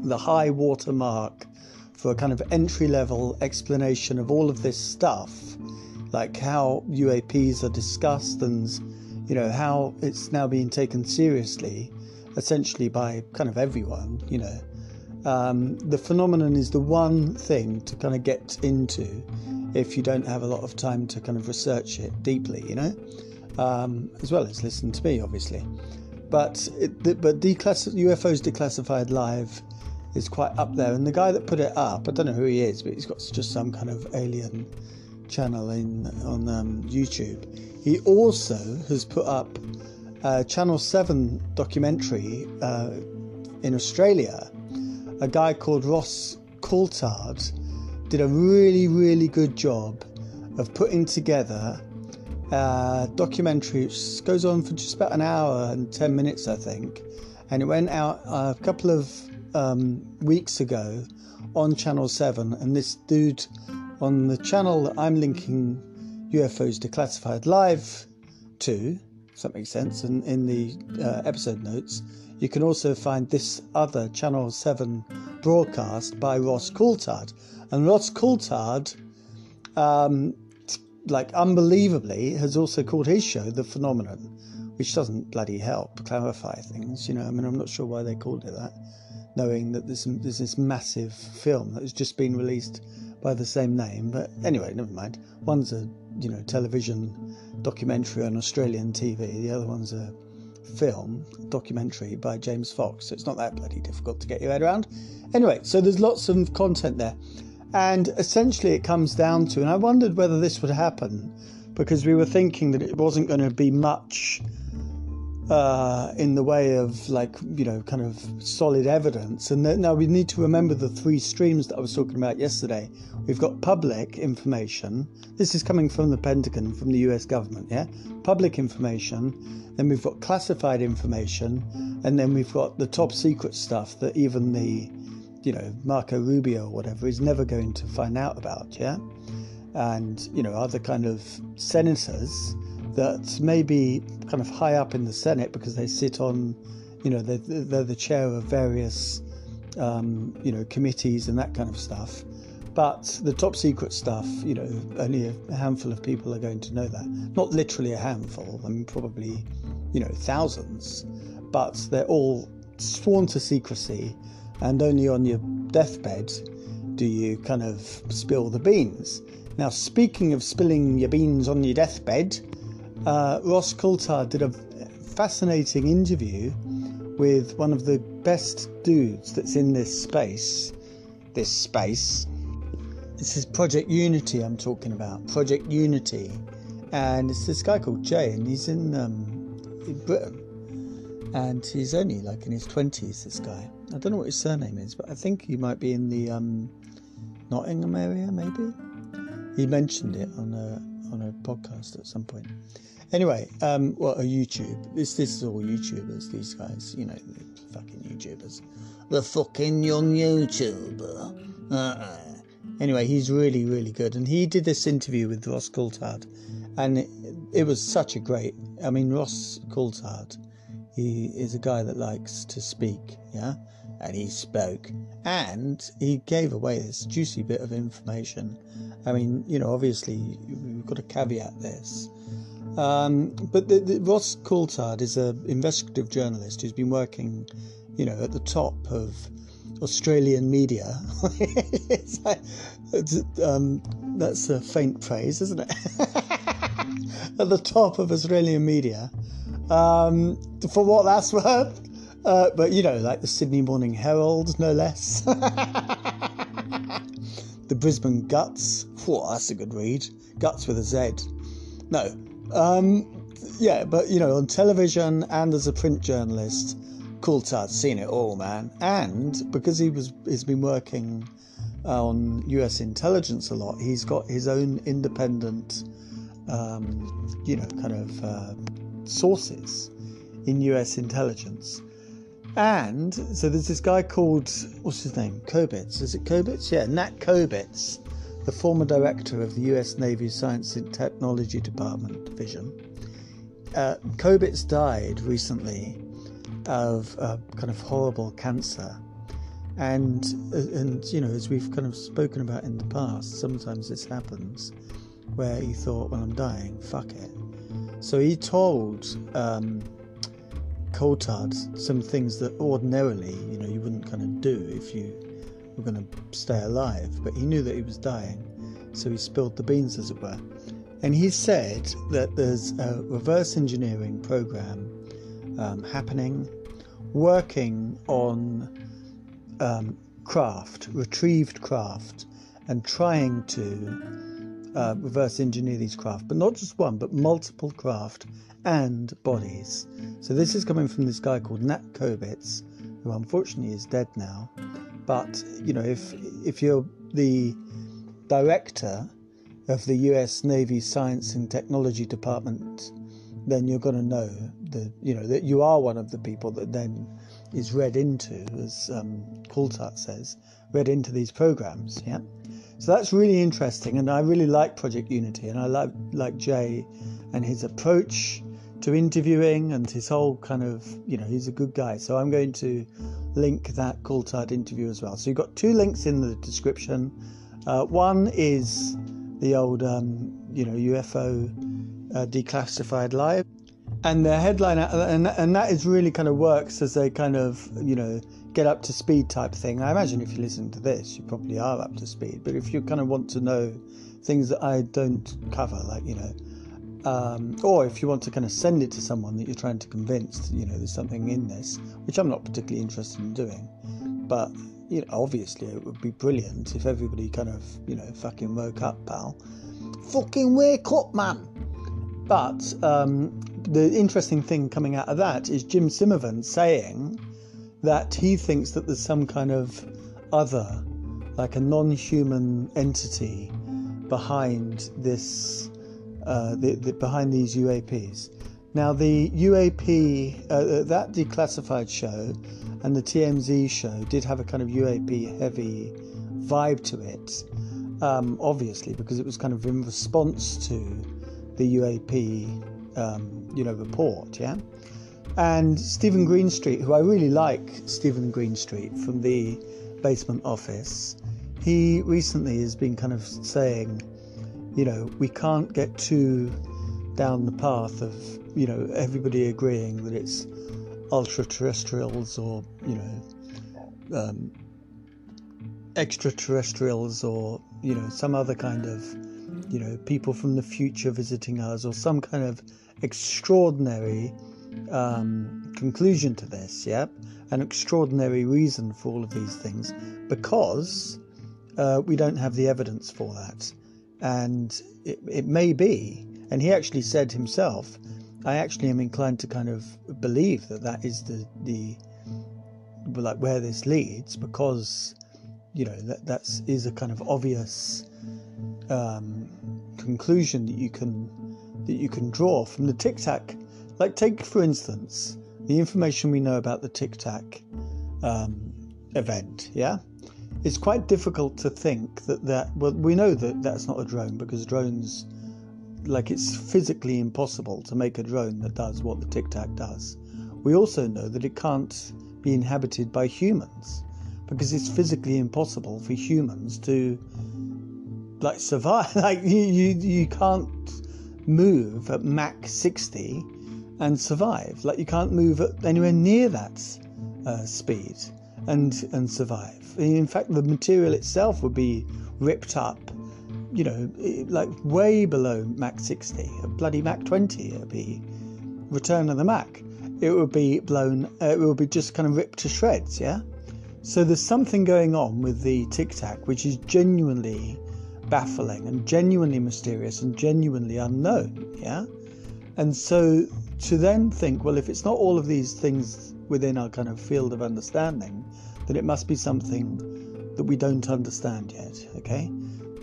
Speaker 1: the high watermark for a kind of entry level explanation of all of this stuff, like how UAPs are discussed and you know how it's now being taken seriously essentially by kind of everyone, you know. Um, the phenomenon is the one thing to kind of get into if you don't have a lot of time to kind of research it deeply, you know, um, as well as listen to me, obviously. But it, but declass- UFOs Declassified Live is quite up there, and the guy that put it up, I don't know who he is, but he's got just some kind of alien channel in on um, YouTube. He also has put up a Channel 7 documentary uh, in Australia. A guy called Ross Coulthard did a really, really good job of putting together a documentary which goes on for just about an hour and 10 minutes, I think. And it went out a couple of um, weeks ago on Channel 7. And this dude on the channel that I'm linking UFOs Declassified Live to if that makes sense. And in the uh, episode notes, you can also find this other Channel 7 broadcast by Ross Coulthard. And Ross Coulthard, um, like unbelievably, has also called his show The Phenomenon, which doesn't bloody help clarify things. You know, I mean, I'm not sure why they called it that, knowing that there's, there's this massive film that has just been released by the same name. But anyway, never mind. One's a you know television documentary on Australian TV. The other one's a film documentary by James Fox. So it's not that bloody difficult to get your head around. Anyway, so there's lots of content there. And essentially it comes down to, and I wondered whether this would happen because we were thinking that it wasn't going to be much uh, in the way of like you know kind of solid evidence. And now we need to remember the three streams that i was talking about yesterday. We've got public information. This is coming from the pentagon from the us government yeah? Public information. Then we've got classified information. And then we've got the top secret stuff that even the you know marco rubio or whatever is never going to find out about yeah? And you know other kind of senators that may be kind of high up in the Senate because they sit on, you know, they're, they're the chair of various, um, you know, committees and that kind of stuff, But the top secret stuff, you know, only a handful of people are going to know that. Not literally a handful, I mean, probably, you know, thousands. But they're all sworn to secrecy, and only on your deathbed do you kind of spill the beans. Now, speaking of spilling your beans on your deathbed, uh, Ross Coulthard did a fascinating interview with one of the best dudes that's in this space. This space. This is Project Unity I'm talking about. Project Unity. And it's this guy called Jay, and he's in, um, in Britain. And he's only like in his 20s, this guy. I don't know what his surname is, but I think he might be in the um, Nottingham area, maybe. He mentioned it on a on a podcast at some point. Anyway, um, well, a YouTube. This this is all YouTubers. These guys, you know, the fucking YouTubers. The fucking young YouTuber. Uh-uh. Anyway, he's really really good, and he did this interview with Ross Coulthard, and it, it was such a great. I mean, Ross Coulthard, he is a guy that likes to speak, yeah, and he spoke, and he gave away this juicy bit of information. I mean, you know, obviously we've got to caveat this. Um, but the, the, Ross Coulthard is an investigative journalist who's been working, you know, at the top of Australian media. <laughs> it's like, it's, um, that's a faint praise, isn't it? <laughs> at the top of Australian media, um, for what that's worth. Uh, but you know, like the Sydney Morning Herald, no less. <laughs> the Brisbane Guts. Whoa, that's a good read. Guts with a Z. No. Um, yeah, but you know, on television and as a print journalist, Coulthard's seen it all, man. And because he was, he's been working on U.S. intelligence a lot, he's got his own independent, um, you know, kind of uh, sources in U.S. intelligence. And so there's this guy called, what's his name? Kobitz. Is it Kobitz? Yeah, Nat Kobitz, the former director of the US Navy Science and Technology Department Division. Uh, Kobitz died recently of a kind of horrible cancer. And, and, you know, as we've kind of spoken about in the past, sometimes this happens where he thought, well, I'm dying, fuck it. So he told um, Coulthard some things that ordinarily, you know, you wouldn't kind of do if you were going to stay alive. But he knew that he was dying, so he spilled the beans, as it were. And he said that there's a reverse engineering program um, happening, working on um, craft, retrieved craft, and trying to uh, reverse engineer these craft, but not just one, but multiple craft and bodies. So this is coming from this guy called Nat Kobitz, who unfortunately is dead now. But you know, if if you're the director of the U.S. Navy Science and Technology Department, then you're going to know that you know that you are one of the people that then is read into, as um, Coulthard says, read into these programs. Yeah. So that's really interesting, and I really like Project Unity, and I like like Jay and his approach to interviewing and his whole kind of, you know, he's a good guy. So I'm going to link that Coulthard interview as well. So you've got two links in the description. Uh, one is the old, um, you know, UFO uh, declassified live. And the headline, and, and that is really kind of works as a kind of, you know, get up to speed type thing. I imagine if you listen to this, you probably are up to speed. But if you kind of want to know things that I don't cover, like, you know, um, or if you want to kind of send it to someone that you're trying to convince, you know, there's something in this, which I'm not particularly interested in doing. But, you know, obviously it would be brilliant if everybody kind of, you know, fucking woke up, pal. Fucking wake up, man! But um, the interesting thing coming out of that is Jim Semivan saying that he thinks that there's some kind of other, like a non human entity behind this uh, the, the, behind these UAPs. Now, the UAP, uh, uh, that declassified show and the TMZ show did have a kind of UAP heavy vibe to it, um, obviously, because it was kind of in response to the UAP, um, you know, report, yeah? And Steven Greenstreet, who I really like, Steven Greenstreet from the basement office, he recently has been kind of saying, you know, we can't get too down the path of, you know, everybody agreeing that it's ultra terrestrials or, you know, um, extraterrestrials or, you know, some other kind of, you know, people from the future visiting us or some kind of extraordinary um, conclusion to this, yeah? An extraordinary reason for all of these things because uh, we don't have the evidence for that. And it, it may be, and he actually said himself, I actually am inclined to kind of believe that that is the, the like where this leads because you know that that's is a kind of obvious um, conclusion that you can that you can draw from the tic tac. Like take for instance the information we know about the tic tac um, event yeah it's quite difficult to think that that well we know that that's not a drone because drones like it's physically impossible to make a drone that does what the tic tac does. We also know that it can't be inhabited by humans because it's physically impossible for humans to like survive. <laughs> Like you you, you can't move at mach 60 and survive. Like you can't move at anywhere near that uh, speed and and survive in fact, the material itself would be ripped up, you know, like way below Mach 60, a bloody Mach 20. It would be Return of the Mac. It would be blown, uh, it would be just kind of ripped to shreds, yeah? So there's something going on with the Tic Tac which is genuinely baffling and genuinely mysterious and genuinely unknown, yeah? And so to then think, well, if it's not all of these things within our kind of field of understanding, then it must be something that we don't understand yet, okay?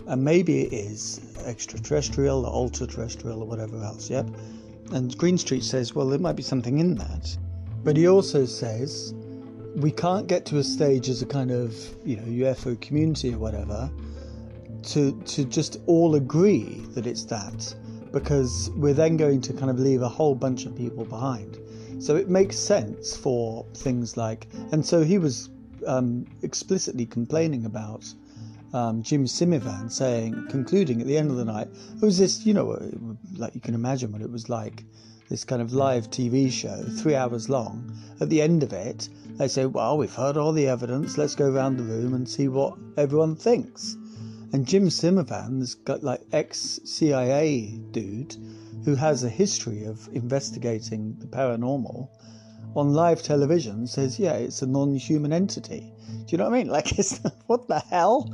Speaker 1: And maybe it is extraterrestrial or ultra terrestrial or whatever else, yep? And Greenstreet says, well, there might be something in that. But he also says, we can't get to a stage as a kind of, you know, UFO community or whatever to, to just all agree that it's that because we're then going to kind of leave a whole bunch of people behind. So it makes sense for things like, and so he was um, explicitly complaining about um, Jim Semivan saying, concluding at the end of the night, it was this, you know, like you can imagine what it was like, this kind of live TV show, three hours long. At the end of it, they say, well, we've heard all the evidence, let's go around the room and see what everyone thinks. And Jim Semivan's got like ex CIA dude who has a history of investigating the paranormal on live television says, yeah, it's a non human entity. Do you know what I mean? <laughs> Like, it's, what the hell?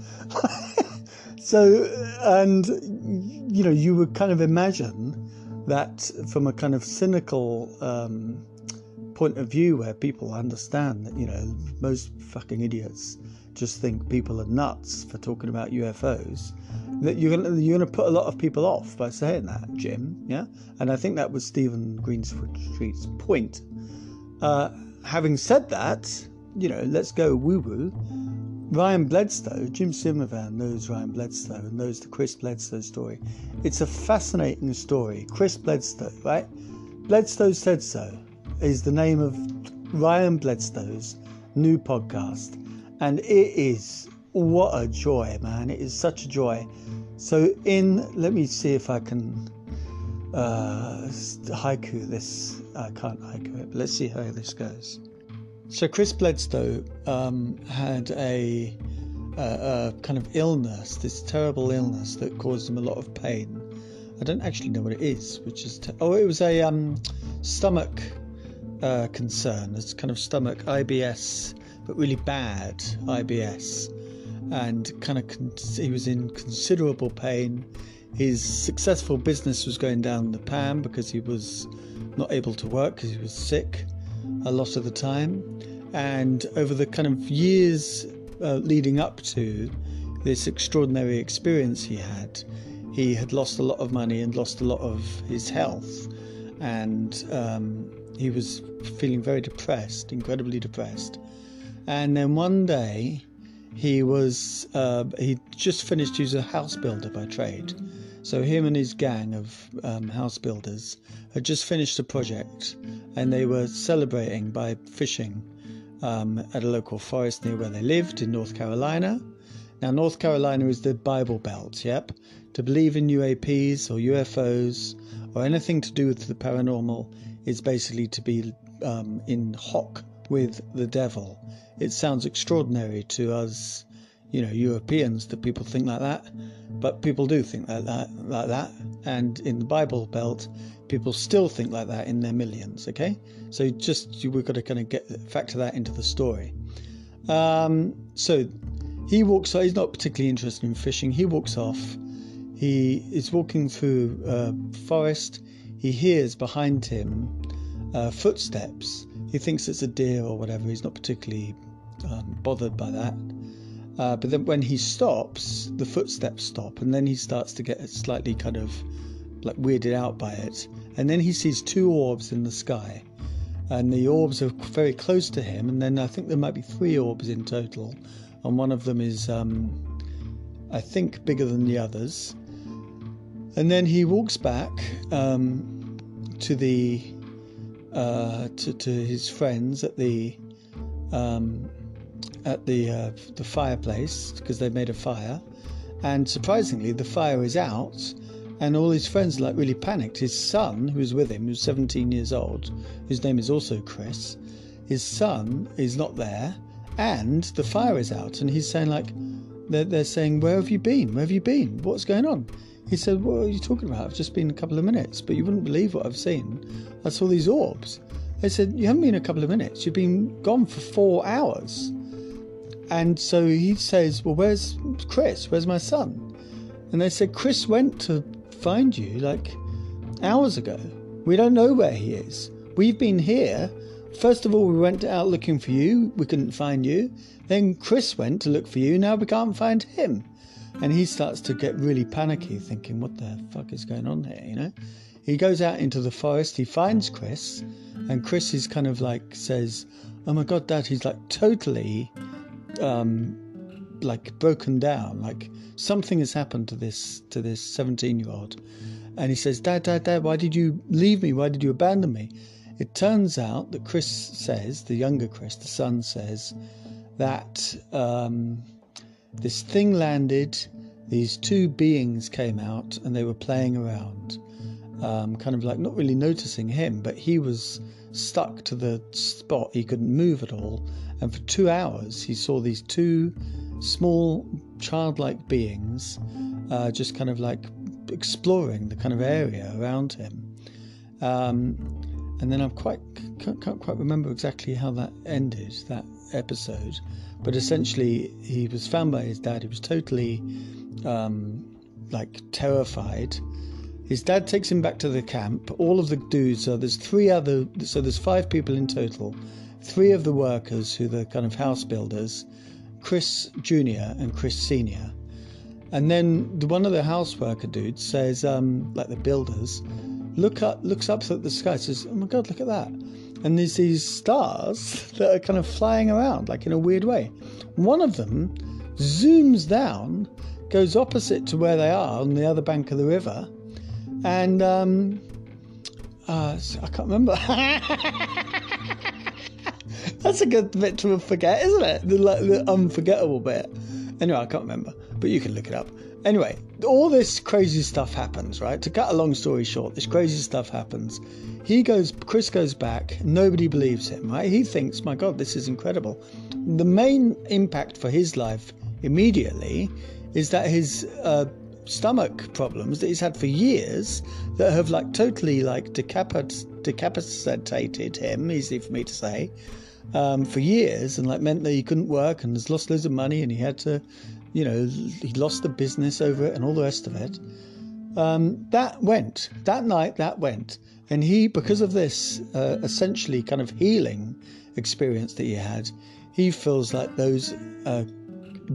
Speaker 1: <laughs> so, and, you know, you would kind of imagine that from a kind of cynical um, point of view where people understand that, you know, most fucking idiots just think people are nuts for talking about UFOs. That you're gonna you're gonna put a lot of people off by saying that, Jim. Yeah, and I think that was Steven Greenstreet's point uh, having said that, you know, let's go woo woo. Ryan Bledsoe, Jim Simmervan knows Ryan Bledsoe and knows the Chris Bledsoe story. It's a fascinating story. Chris Bledsoe, right? Bledsoe Said So is the name of Ryan Bledsoe's new podcast. And it is what a joy, man. It is such a joy. So, in, let me see if I can uh, haiku this. I can't haiku it, but let's see how this goes. So Chris Bledsoe um, had a, a, a, kind of illness, this terrible illness that caused him a lot of pain. I don't actually know what it is, which is te- oh, it was a um, stomach uh, concern. It's kind of stomach IBS, but really bad IBS, and kind of con- he was in considerable pain his successful business was going down the pan because he was not able to work because he was sick a lot of the time. And over the kind of years uh, leading up to this extraordinary experience he had, he had lost a lot of money and lost a lot of his health. And um, he was feeling very depressed, incredibly depressed. And then one day, he was uh, he just finished. He was a house builder by trade, so him and his gang of um, house builders had just finished a project, and they were celebrating by fishing um, at a local forest near where they lived in North Carolina. Now, North Carolina is the Bible Belt, yep. To believe in UAPs or UFOs or anything to do with the paranormal is basically to be um, in hock with the devil. It sounds extraordinary to us, you know, Europeans that people think like that, but people do think like that, like that. And in the Bible Belt, people still think like that in their millions. Okay, so just we've got to kind of get factor that into the story. Um, so he walks. He's not particularly interested in fishing. He walks off. He is walking through a forest. He hears behind him uh, footsteps. He thinks it's a deer or whatever. He's not particularly um, bothered by that. Uh, but then when he stops, the footsteps stop, and then he starts to get slightly kind of like weirded out by it. And then he sees two orbs in the sky, and the orbs are very close to him. And then I think there might be three orbs in total, and one of them is, um, I think, bigger than the others. And then he walks back um, to the uh, to, to his friends at the um, at the uh, the fireplace because they've made a fire, and surprisingly the fire is out, and all his friends are like really panicked. His son, who's with him, who's 17 years old, whose name is also Chris, his son is not there, and the fire is out, and he's saying like, they're, they're saying, where have you been? Where have you been? What's going on? He said, What are you talking about? I've just been a couple of minutes, but you wouldn't believe what I've seen. I saw these orbs. They said, You haven't been a couple of minutes, you've been gone for four hours. And so he says, Well, where's Chris? Where's my son? And they said, Chris went to find you like hours ago. We don't know where he is. We've been here. First of all, we went out looking for you. We couldn't find you. Then Chris went to look for you. Now we can't find him. And he starts to get really panicky, thinking, What the fuck is going on here? You know? He goes out into the forest. He finds Chris. And Chris is kind of like, says, Oh my God, Dad. He's like totally um, like broken down. Like something has happened to this to this 17 year old, and he says, "Dad, Dad, Dad, why did you leave me? Why did you abandon me?" It turns out that Chris says, the younger Chris, the son says, that um, this thing landed. These two beings came out and they were playing around, um, kind of like not really noticing him, but he was stuck to the spot. He couldn't move at all. And for two hours, he saw these two small childlike beings uh, just kind of like exploring the kind of area around him. Um, and then I quite can't, can't quite remember exactly how that ended that episode, but essentially he was found by his dad. He was totally um, like terrified. His dad takes him back to the camp. All of the dudes. So there's three other. So there's five people in total. Three of the workers, who are the kind of house builders, Chris Junior and Chris Senior. And then one of the house worker dudes says, um, like the builders, look up, looks up at the sky, says, "Oh my God, look at that!" And there's these stars <laughs> that are kind of flying around, like in a weird way. One of them zooms down, goes opposite to where they are on the other bank of the river, and um, uh, I can't remember. <laughs> That's a good bit to forget, isn't it? The, the unforgettable bit. Anyway, I can't remember, but you can look it up. Anyway, all this crazy stuff happens, right? To cut a long story short, this crazy stuff happens. He goes, Chris goes back, nobody believes him, right? He thinks, my God, this is incredible. The main impact for his life immediately is that his uh, stomach problems that he's had for years that have like totally like decapit- decapitated him, easy for me to say, um, for years and like meant that he couldn't work and has lost loads of money and he had to, you know, he lost the business over it and all the rest of it. Um, that went. That night, that went. And he, because of this uh, essentially kind of healing experience that he had, he feels like those uh,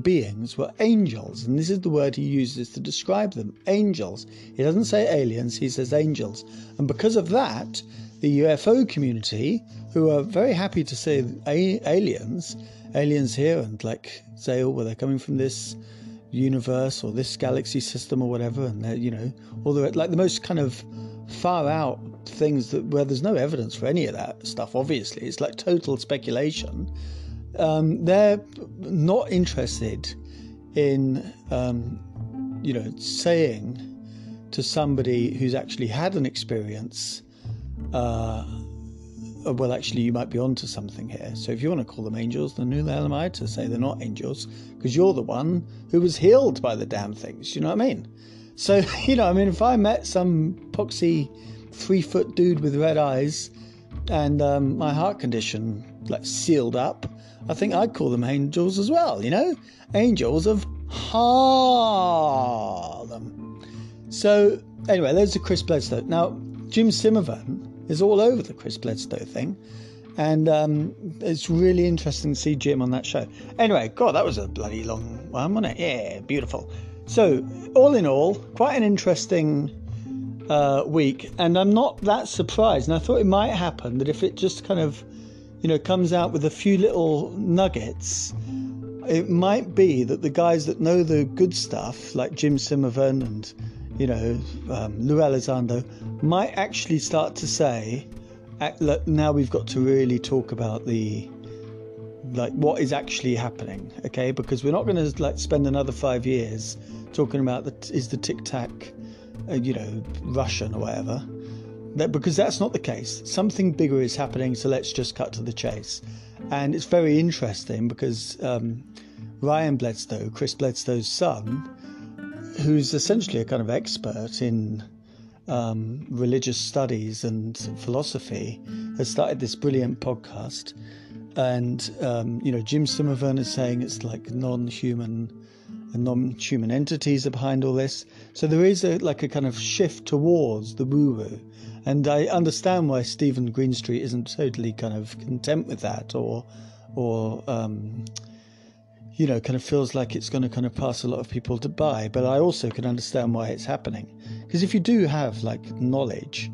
Speaker 1: beings were angels. And this is the word he uses to describe them angels. He doesn't say aliens, he says angels. And because of that, the UFO community, who are very happy to say aliens, aliens here, and like say, oh, well, they're coming from this universe or this galaxy system or whatever, and they're, you know, all the like the most kind of far out things that where there's no evidence for any of that stuff. Obviously, it's like total speculation. Um, they're not interested in, um, you know, saying to somebody who's actually had an experience, uh, well, actually, you might be onto something here. So if you want to call them angels, then who the hell am to say they're not angels? Because you're the one who was healed by the damn things. You know what I mean? So, <laughs> you know, I mean, if I met some poxy three foot dude with red eyes and um, my heart condition like sealed up, I think I'd call them angels as well, you know? Angels of Harlem. So, anyway, there's the Chris Bledsoe. Now, Jim Semivan is all over the Chris Bledsoe thing. And um, it's really interesting to see Jim on that show. Anyway, God, that was a bloody long one, wasn't it? Yeah, beautiful. So, all in all, quite an interesting uh, week. And I'm not that surprised. And I thought it might happen that if it just kind of, you know, comes out with a few little nuggets, it might be that the guys that know the good stuff, like Jim Semivan and you know, um, Lou Elizondo might actually start to say, look, now we've got to really talk about the like what is actually happening, okay? Because we're not going to like spend another five years talking about the is the tic tac, uh, you know, Russian or whatever. That because that's not the case. Something bigger is happening, so let's just cut to the chase. And it's very interesting because um, Ryan Bledsoe, Chris Bledsoe's son, who's essentially a kind of expert in um, religious studies and philosophy, has started this brilliant podcast. And, um, you know, Jim Semivan is saying it's like non human and non-human entities are behind all this. So there is a like a kind of shift towards the woo-woo, and I understand why Steven Greenstreet isn't totally kind of content with that, or or um, you know, kind of feels like it's going to kind of pass a lot of people to buy. But I also can understand why it's happening. Because if you do have like knowledge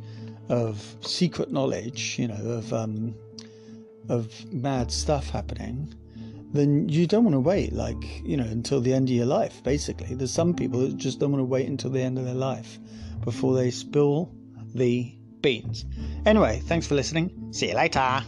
Speaker 1: of secret knowledge, you know, of um, of mad stuff happening, then you don't want to wait like you know until the end of your life. Basically, there's some people that just don't want to wait until the end of their life before they spill the beans. Anyway, thanks for listening. See you later.